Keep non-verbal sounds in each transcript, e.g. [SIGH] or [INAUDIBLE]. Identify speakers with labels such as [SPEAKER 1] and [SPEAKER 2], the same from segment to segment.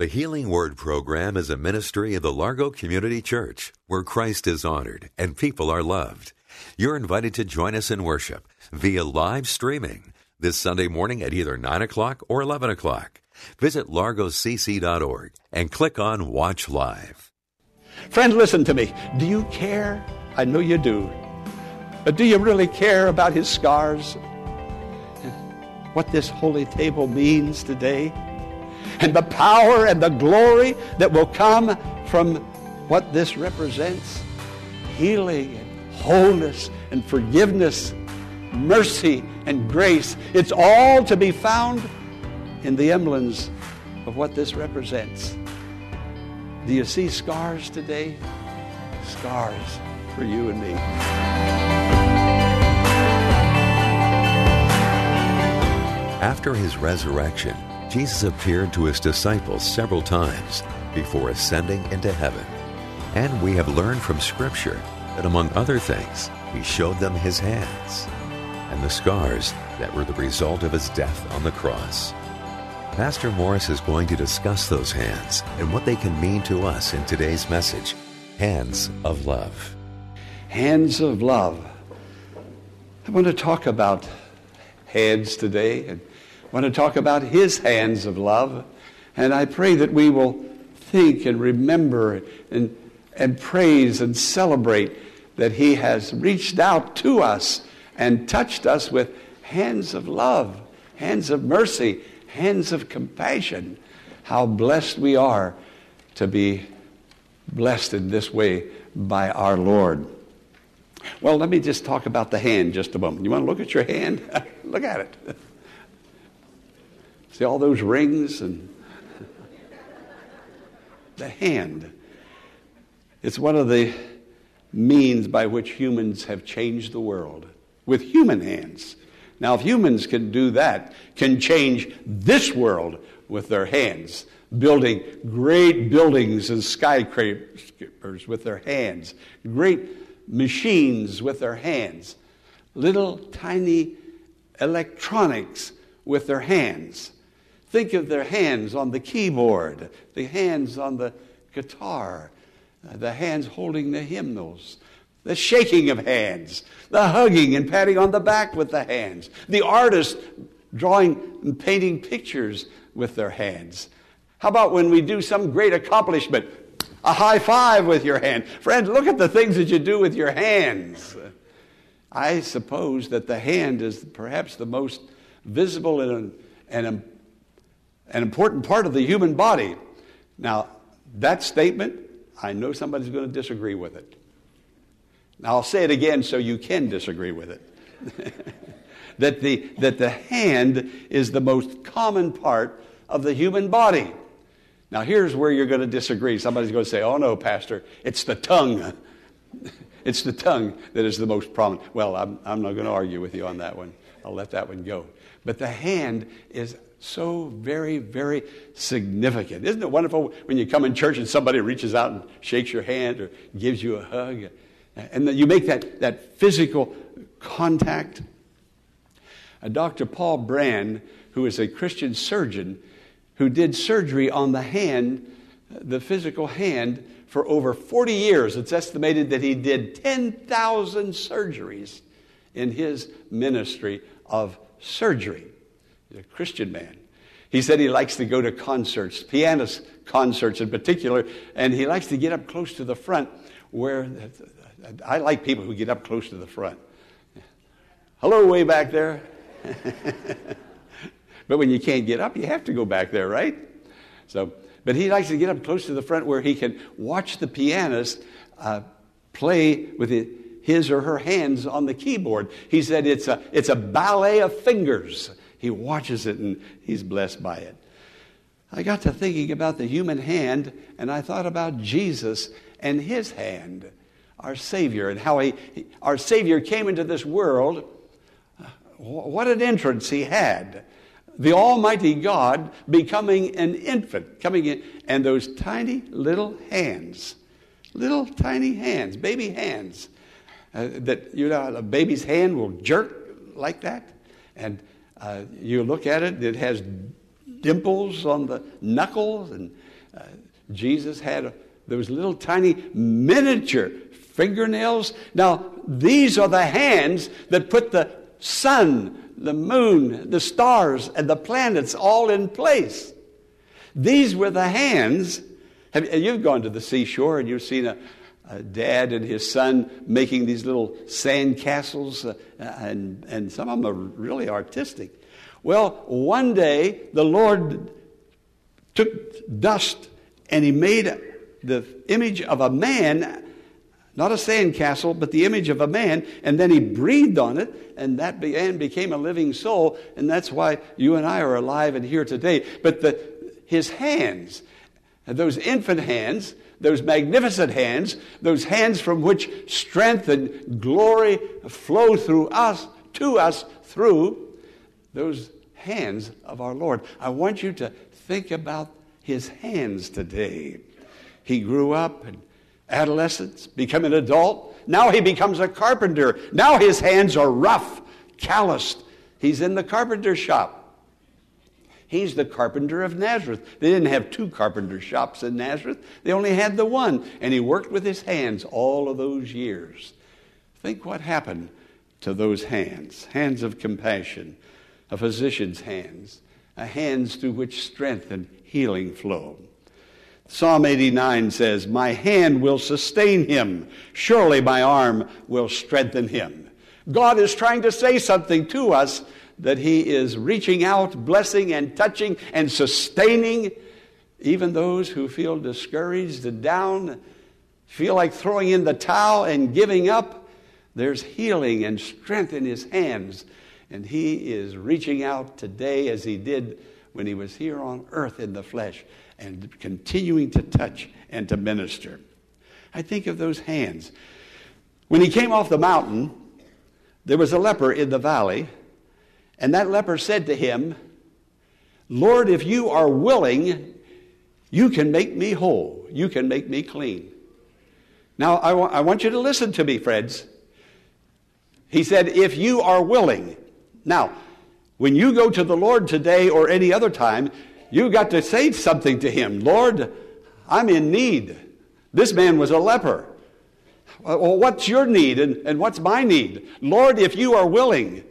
[SPEAKER 1] The Healing Word program is a ministry of the Largo Community Church where Christ is honored and people are loved. You're invited to join us in worship via live streaming this Sunday morning at either 9 o'clock or 11 o'clock. Visit largocc.org and click on Watch Live.
[SPEAKER 2] Friend, listen to me. Do you care? I know you do. But do you really care about his scars? What this holy table means today? And the power and the glory that will come from what this represents? Healing and wholeness and forgiveness, mercy and grace. It's all to be found in the emblems of what this represents. Do you see scars today? Scars for you and me.
[SPEAKER 1] After his resurrection, Jesus appeared to his disciples several times before ascending into heaven. And we have learned from Scripture that among other things, he showed them his hands and the scars that were the result of his death on the cross. Pastor Morris is going to discuss those hands and what they can mean to us in today's message Hands of Love.
[SPEAKER 2] Hands of love. I want to talk about hands today and I want to talk about his hands of love. And I pray that we will think and remember and, and praise and celebrate that he has reached out to us and touched us with hands of love, hands of mercy, hands of compassion. How blessed we are to be blessed in this way by our Lord. Well, let me just talk about the hand just a moment. You want to look at your hand? [LAUGHS] look at it. See all those rings and the hand. It's one of the means by which humans have changed the world with human hands. Now, if humans can do that, can change this world with their hands, building great buildings and skyscrapers with their hands, great machines with their hands, little tiny electronics with their hands. Think of their hands on the keyboard, the hands on the guitar, uh, the hands holding the hymnals, the shaking of hands, the hugging and patting on the back with the hands, the artist drawing and painting pictures with their hands. How about when we do some great accomplishment? A high five with your hand. Friends, look at the things that you do with your hands. I suppose that the hand is perhaps the most visible and, and an important part of the human body. Now, that statement, I know somebody's going to disagree with it. Now, I'll say it again so you can disagree with it. [LAUGHS] that, the, that the hand is the most common part of the human body. Now, here's where you're going to disagree. Somebody's going to say, oh no, Pastor, it's the tongue. [LAUGHS] it's the tongue that is the most prominent. Well, I'm, I'm not going to argue with you on that one. I'll let that one go. But the hand is so very, very significant. Isn't it wonderful when you come in church and somebody reaches out and shakes your hand or gives you a hug? And you make that, that physical contact. Uh, Dr. Paul Brand, who is a Christian surgeon, who did surgery on the hand, the physical hand, for over 40 years. It's estimated that he did 10,000 surgeries in his ministry of surgery. He's a Christian man. He said he likes to go to concerts, pianist concerts in particular, and he likes to get up close to the front where I like people who get up close to the front. Hello, way back there. [LAUGHS] but when you can't get up, you have to go back there, right? So, but he likes to get up close to the front where he can watch the pianist uh, play with his or her hands on the keyboard. He said it's a, it's a ballet of fingers. He watches it and he's blessed by it. I got to thinking about the human hand, and I thought about Jesus and his hand, our Savior, and how he, our Savior came into this world. What an entrance he had. The Almighty God becoming an infant, coming in, and those tiny little hands, little tiny hands, baby hands, uh, that, you know, a baby's hand will jerk like that. And uh, you look at it, it has dimples on the knuckles, and uh, Jesus had those little tiny miniature fingernails. Now, these are the hands that put the sun, the moon, the stars, and the planets all in place. These were the hands. Have, you've gone to the seashore and you've seen a, a dad and his son making these little sand castles, uh, and, and some of them are really artistic. Well, one day the Lord took dust and he made the image of a man, not a sandcastle, but the image of a man, and then he breathed on it, and that man became a living soul, and that's why you and I are alive and here today. But the, his hands, those infant hands, those magnificent hands, those hands from which strength and glory flow through us, to us through those hands of our Lord. I want you to think about his hands today. He grew up in adolescence, become an adult. Now he becomes a carpenter. Now his hands are rough, calloused. He's in the carpenter shop. He's the carpenter of Nazareth. They didn't have two carpenter shops in Nazareth, they only had the one. And he worked with his hands all of those years. Think what happened to those hands hands of compassion, a physician's hands, a hands through which strength and healing flow. Psalm 89 says, My hand will sustain him. Surely my arm will strengthen him. God is trying to say something to us that He is reaching out, blessing and touching and sustaining even those who feel discouraged and down, feel like throwing in the towel and giving up. There's healing and strength in His hands. And He is reaching out today as He did when He was here on earth in the flesh and continuing to touch and to minister. I think of those hands. When He came off the mountain, there was a leper in the valley and that leper said to him, Lord, if you are willing, you can make me whole. You can make me clean. Now, I, wa- I want you to listen to me, friends. He said, if you are willing. Now, when you go to the Lord today or any other time, you've got to say something to him. Lord, I'm in need. This man was a leper. Well, what's your need and, and what's my need? Lord, if you are willing,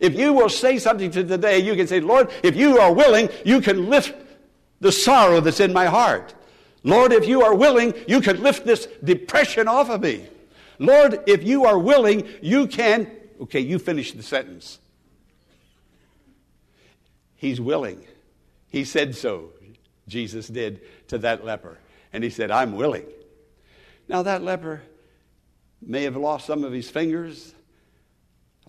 [SPEAKER 2] if you will say something to today, you can say, Lord, if you are willing, you can lift the sorrow that's in my heart. Lord, if you are willing, you can lift this depression off of me. Lord, if you are willing, you can. Okay, you finish the sentence. He's willing. He said so. Jesus did to that leper. And he said, I'm willing. Now, that leper may have lost some of his fingers,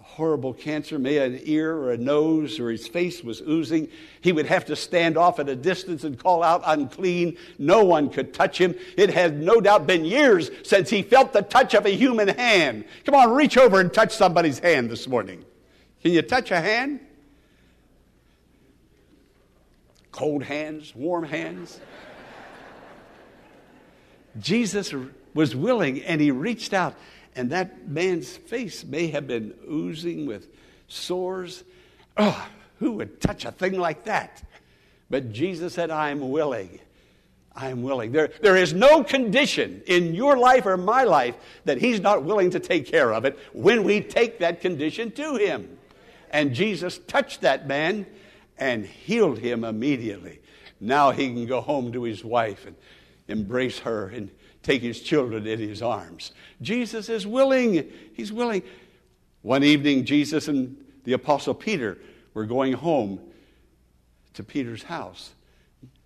[SPEAKER 2] horrible cancer, may an ear or a nose or his face was oozing. He would have to stand off at a distance and call out unclean. No one could touch him. It had no doubt been years since he felt the touch of a human hand. Come on, reach over and touch somebody's hand this morning. Can you touch a hand? Cold hands, warm hands. Jesus was willing and he reached out and that man's face may have been oozing with sores. Oh, who would touch a thing like that? But Jesus said, I'm willing. I'm willing. There, there is no condition in your life or my life that He's not willing to take care of it when we take that condition to Him. And Jesus touched that man and healed him immediately. Now he can go home to his wife and embrace her and take his children in his arms. Jesus is willing. He's willing. One evening, Jesus and the Apostle Peter were going home to Peter's house.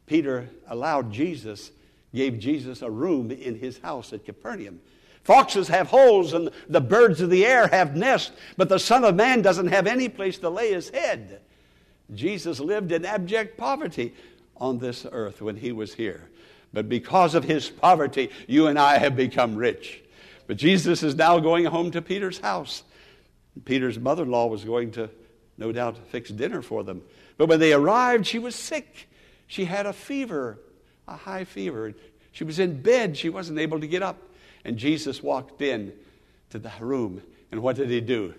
[SPEAKER 2] Peter allowed Jesus, gave Jesus a room in his house at Capernaum. Foxes have holes and the birds of the air have nests, but the Son of Man doesn't have any place to lay his head. Jesus lived in abject poverty on this earth when he was here. But because of his poverty, you and I have become rich. But Jesus is now going home to Peter's house. Peter's mother in law was going to, no doubt, fix dinner for them. But when they arrived, she was sick. She had a fever, a high fever. She was in bed. She wasn't able to get up. And Jesus walked in to the room. And what did he do?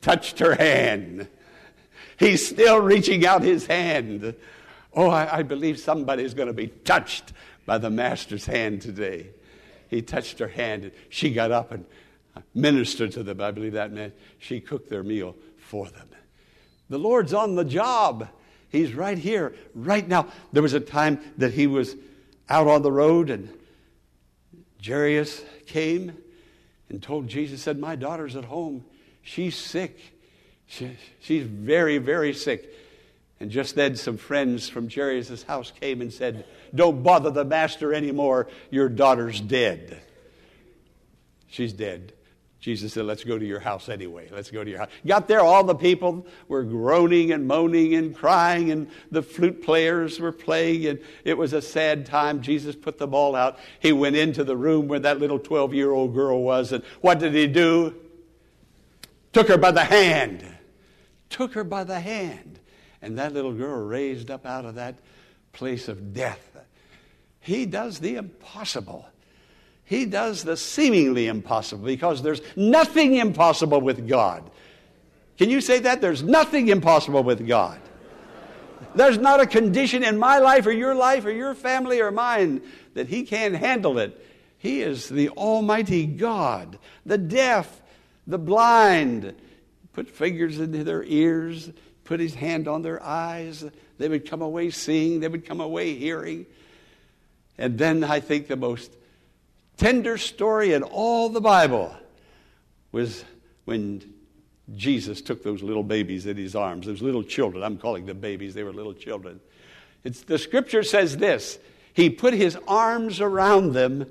[SPEAKER 2] Touched her hand. He's still reaching out his hand. Oh, I, I believe somebody's going to be touched by the Master's hand today. He touched her hand, and she got up and ministered to them. I believe that meant she cooked their meal for them. The Lord's on the job. He's right here, right now. There was a time that he was out on the road, and Jairus came and told Jesus, said, My daughter's at home. She's sick. She, she's very, very sick. And just then, some friends from Jairus' house came and said, Don't bother the master anymore. Your daughter's dead. She's dead. Jesus said, Let's go to your house anyway. Let's go to your house. Got there, all the people were groaning and moaning and crying, and the flute players were playing, and it was a sad time. Jesus put them all out. He went into the room where that little 12 year old girl was, and what did he do? Took her by the hand. Took her by the hand. And that little girl raised up out of that place of death. He does the impossible. He does the seemingly impossible because there's nothing impossible with God. Can you say that? There's nothing impossible with God. There's not a condition in my life or your life or your family or mine that He can't handle it. He is the Almighty God. The deaf, the blind, put fingers into their ears, put His hand on their eyes. They would come away seeing, they would come away hearing. And then I think the most tender story in all the Bible was when Jesus took those little babies in his arms, those little children. I'm calling them babies, they were little children. It's, the scripture says this He put his arms around them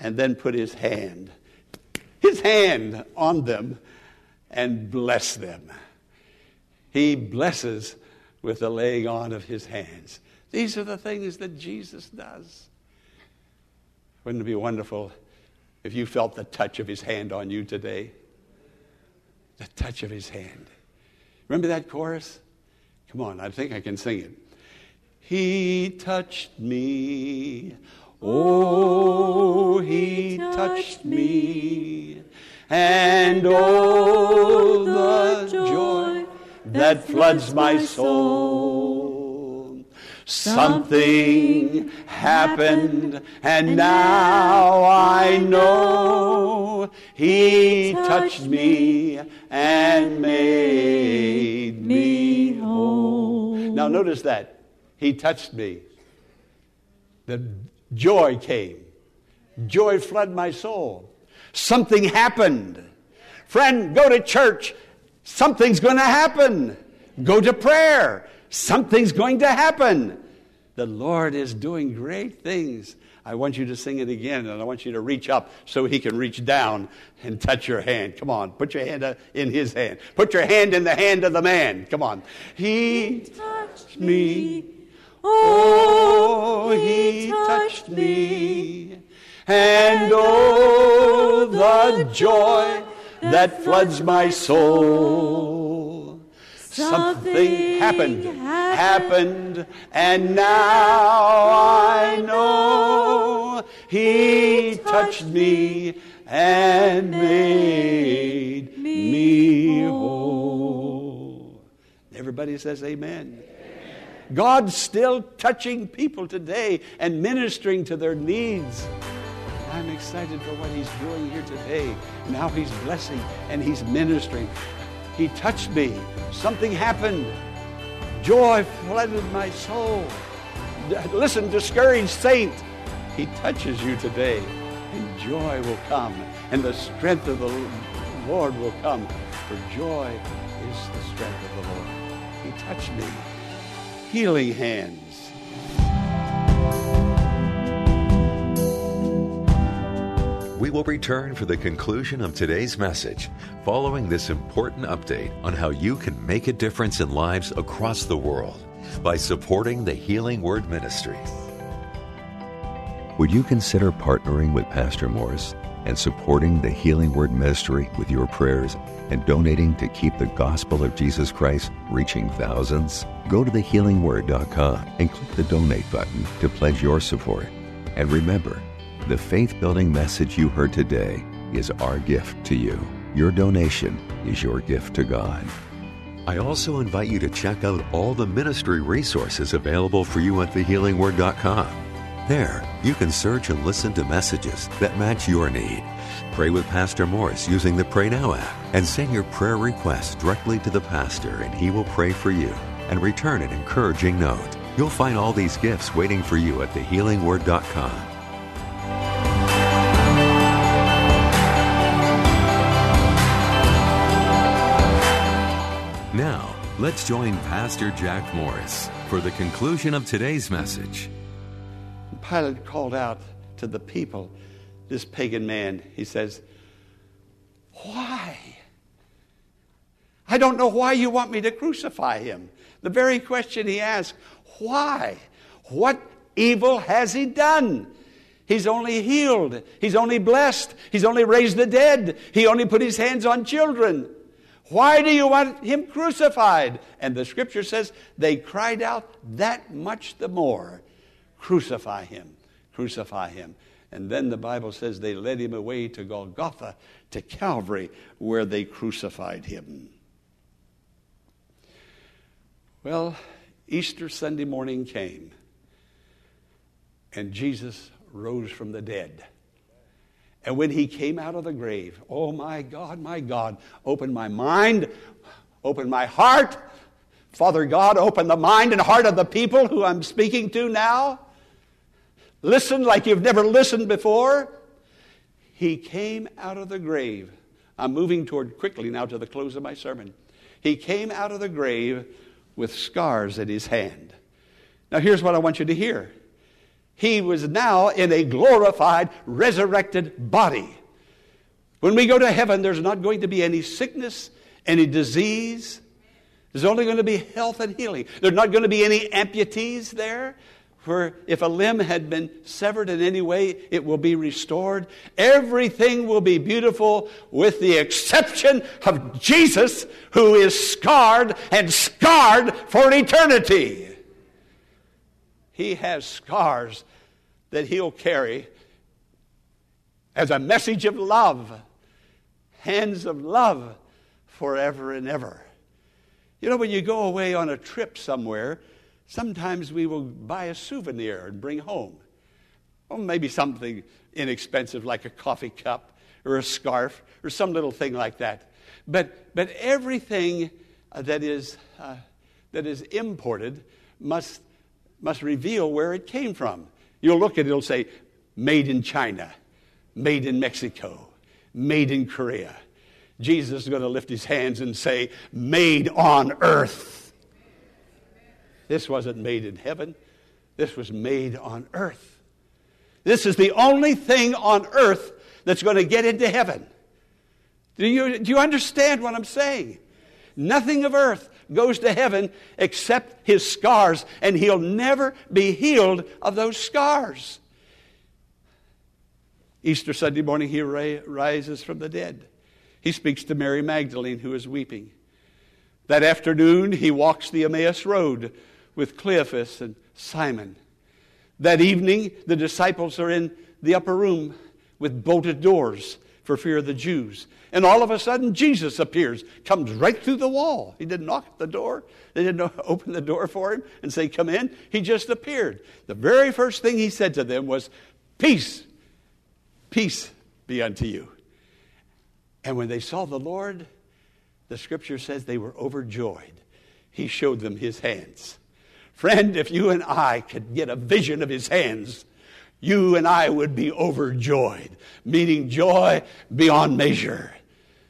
[SPEAKER 2] and then put his hand, his hand on them and blessed them. He blesses with the laying on of his hands. These are the things that Jesus does. Wouldn't it be wonderful if you felt the touch of his hand on you today? The touch of his hand. Remember that chorus? Come on, I think I can sing it. He touched me. Oh, he touched me. And oh, the joy that floods my soul. Something happened, and now I know He touched me and made me whole. Now, notice that. He touched me. The joy came. Joy flooded my soul. Something happened. Friend, go to church. Something's going to happen. Go to prayer. Something's going to happen. The Lord is doing great things. I want you to sing it again, and I want you to reach up so He can reach down and touch your hand. Come on, put your hand uh, in His hand. Put your hand in the hand of the man. Come on. He touched me. Oh, He touched me. And oh, the joy that floods my soul. Something happened, happened, and now I know He touched me and made me whole. Everybody says amen. God's still touching people today and ministering to their needs. I'm excited for what He's doing here today. Now He's blessing and He's ministering. He touched me. Something happened. Joy flooded my soul. Listen, discouraged saint, He touches you today, and joy will come, and the strength of the Lord will come. For joy is the strength of the Lord. He touched me. Healing hands.
[SPEAKER 1] We will return for the conclusion of today's message following this important update on how you can make a difference in lives across the world. by supporting the Healing Word Ministry. Would you consider partnering with Pastor Morris and supporting the Healing Word Ministry with your prayers and donating to keep the gospel of Jesus Christ reaching thousands? Go to thehealingword.com and click the donate button to pledge your support. And remember, the faith building message you heard today is our gift to you. Your donation is your gift to God. I also invite you to check out all the ministry resources available for you at thehealingword.com. There, you can search and listen to messages that match your need. Pray with Pastor Morris using the Pray Now app and send your prayer requests directly to the pastor, and he will pray for you and return an encouraging note. You'll find all these gifts waiting for you at thehealingword.com. Now, let's join Pastor Jack Morris for the conclusion of today's message.
[SPEAKER 2] Pilate called out to the people, this pagan man, he says, Why? I don't know why you want me to crucify him. The very question he asked, Why? What evil has he done? He's only healed. He's only blessed. He's only raised the dead. He only put his hands on children. Why do you want him crucified? And the scripture says they cried out that much the more Crucify him, crucify him. And then the Bible says they led him away to Golgotha, to Calvary, where they crucified him. Well, Easter Sunday morning came, and Jesus rose from the dead. And when he came out of the grave, oh my God, my God, open my mind, open my heart. Father God, open the mind and heart of the people who I'm speaking to now. Listen like you've never listened before. He came out of the grave. I'm moving toward quickly now to the close of my sermon. He came out of the grave with scars in his hand. Now, here's what I want you to hear. He was now in a glorified, resurrected body. When we go to heaven, there's not going to be any sickness, any disease. There's only going to be health and healing. There's not going to be any amputees there. For if a limb had been severed in any way, it will be restored. Everything will be beautiful with the exception of Jesus, who is scarred and scarred for eternity. He has scars that he'll carry as a message of love, hands of love forever and ever. You know, when you go away on a trip somewhere, sometimes we will buy a souvenir and bring home. Or maybe something inexpensive like a coffee cup or a scarf or some little thing like that. But, but everything that is, uh, that is imported must, must reveal where it came from. You'll look at it, it'll say, made in China, made in Mexico, made in Korea. Jesus is going to lift his hands and say, made on earth. This wasn't made in heaven, this was made on earth. This is the only thing on earth that's going to get into heaven. Do you, do you understand what I'm saying? Nothing of earth goes to heaven except his scars, and he'll never be healed of those scars. Easter Sunday morning, he rises from the dead. He speaks to Mary Magdalene, who is weeping. That afternoon, he walks the Emmaus Road with Cleophas and Simon. That evening, the disciples are in the upper room with bolted doors for fear of the Jews. And all of a sudden, Jesus appears, comes right through the wall. He didn't knock at the door, they didn't [LAUGHS] open the door for him and say, Come in. He just appeared. The very first thing he said to them was, Peace, peace be unto you. And when they saw the Lord, the scripture says they were overjoyed. He showed them his hands. Friend, if you and I could get a vision of his hands, you and I would be overjoyed, meaning joy beyond measure.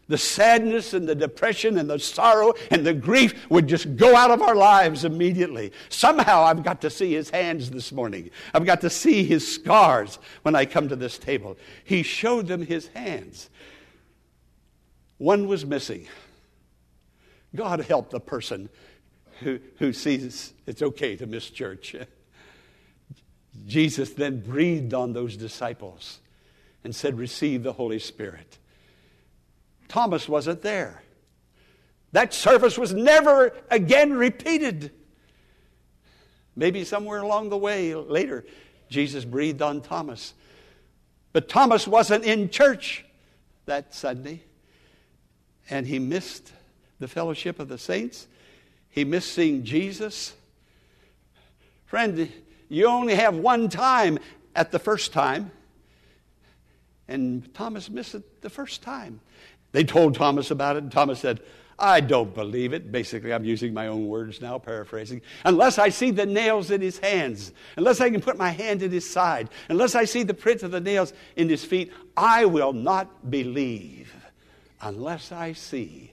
[SPEAKER 2] The sadness and the depression and the sorrow and the grief would just go out of our lives immediately. Somehow I've got to see his hands this morning. I've got to see his scars when I come to this table. He showed them his hands. One was missing. God help the person who, who sees it's okay to miss church. [LAUGHS] Jesus then breathed on those disciples and said, Receive the Holy Spirit. Thomas wasn't there. That service was never again repeated. Maybe somewhere along the way later, Jesus breathed on Thomas. But Thomas wasn't in church that Sunday, and he missed the fellowship of the saints. He missed seeing Jesus. Friend, you only have one time at the first time. And Thomas missed it the first time. They told Thomas about it, and Thomas said, I don't believe it. Basically, I'm using my own words now, paraphrasing. Unless I see the nails in his hands, unless I can put my hand in his side, unless I see the print of the nails in his feet, I will not believe unless I see.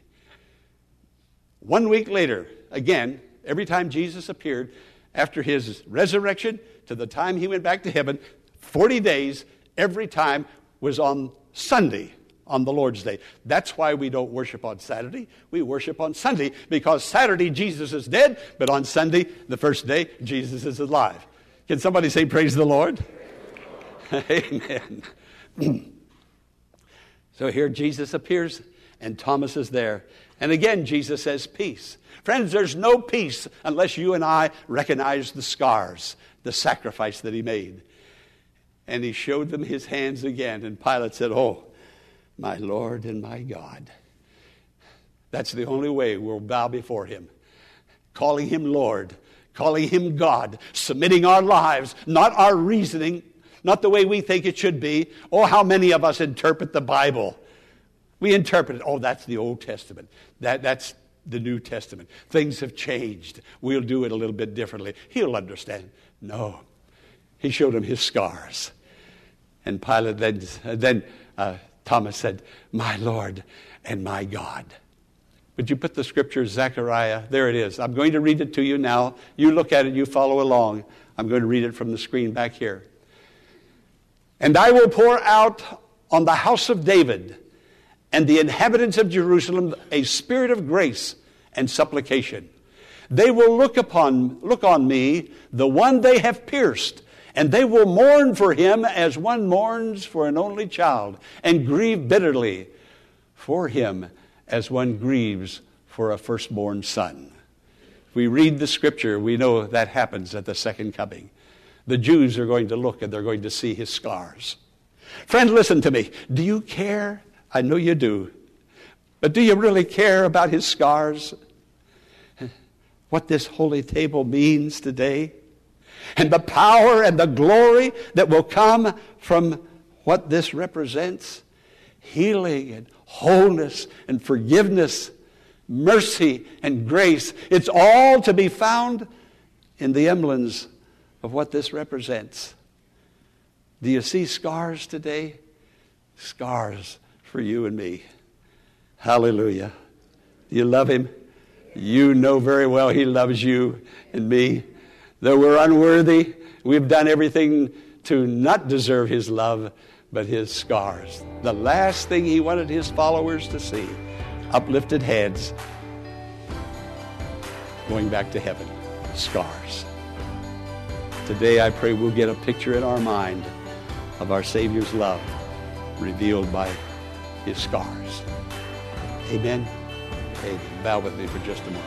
[SPEAKER 2] One week later, again, every time Jesus appeared, after his resurrection to the time he went back to heaven, 40 days, every time was on Sunday on the Lord's Day. That's why we don't worship on Saturday. We worship on Sunday because Saturday Jesus is dead, but on Sunday, the first day, Jesus is alive. Can somebody say, Praise the Lord? [LAUGHS] Amen. [CLEARS THROAT] so here Jesus appears, and Thomas is there. And again, Jesus says, Peace. Friends, there's no peace unless you and I recognize the scars, the sacrifice that he made. And he showed them his hands again, and Pilate said, Oh, my Lord and my God. That's the only way we'll bow before Him. Calling Him Lord, calling Him God, submitting our lives, not our reasoning, not the way we think it should be. Oh, how many of us interpret the Bible? We interpret it. Oh, that's the Old Testament. That, that's the New Testament. Things have changed. We'll do it a little bit differently. He'll understand. No. He showed him his scars. And Pilate then, then uh, Thomas said, My Lord and my God. Would you put the scripture, Zechariah? There it is. I'm going to read it to you now. You look at it, you follow along. I'm going to read it from the screen back here. And I will pour out on the house of David and the inhabitants of Jerusalem a spirit of grace and supplication. They will look upon look on me, the one they have pierced, and they will mourn for him as one mourns for an only child, and grieve bitterly for him as one grieves for a firstborn son. We read the scripture, we know that happens at the second coming. The Jews are going to look and they're going to see his scars. Friend, listen to me. Do you care? I know you do. But do you really care about his scars? What this holy table means today? and the power and the glory that will come from what this represents healing and wholeness and forgiveness, mercy and grace. It's all to be found in the emblems of what this represents. Do you see scars today? Scars for you and me. Hallelujah. You love him? You know very well he loves you and me Though we're unworthy. We've done everything to not deserve his love, but his scars. The last thing he wanted his followers to see uplifted heads going back to heaven. Scars. Today, I pray we'll get a picture in our mind of our Savior's love revealed by his scars. Amen. Amen. Bow with me for just a moment.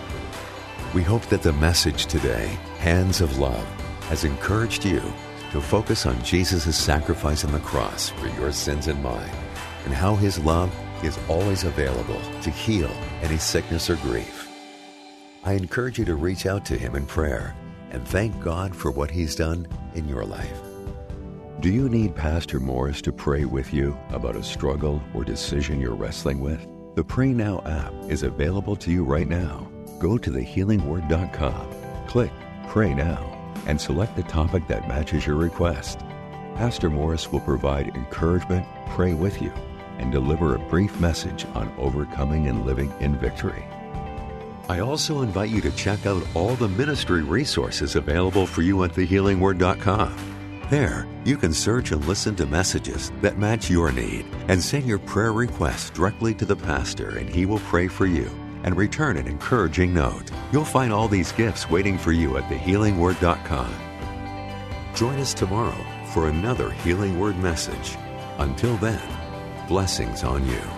[SPEAKER 1] We hope that the message today, Hands of Love, has encouraged you to focus on Jesus' sacrifice on the cross for your sins and mine, and how his love is always available to heal any sickness or grief. I encourage you to reach out to him in prayer and thank God for what he's done in your life. Do you need Pastor Morris to pray with you about a struggle or decision you're wrestling with? The Pray Now app is available to you right now go to thehealingword.com, click Pray Now, and select the topic that matches your request. Pastor Morris will provide encouragement, pray with you, and deliver a brief message on overcoming and living in victory. I also invite you to check out all the ministry resources available for you at thehealingword.com. There, you can search and listen to messages that match your need and send your prayer requests directly to the pastor, and he will pray for you and return an encouraging note. You'll find all these gifts waiting for you at thehealingword.com. Join us tomorrow for another Healing Word message. Until then, blessings on you.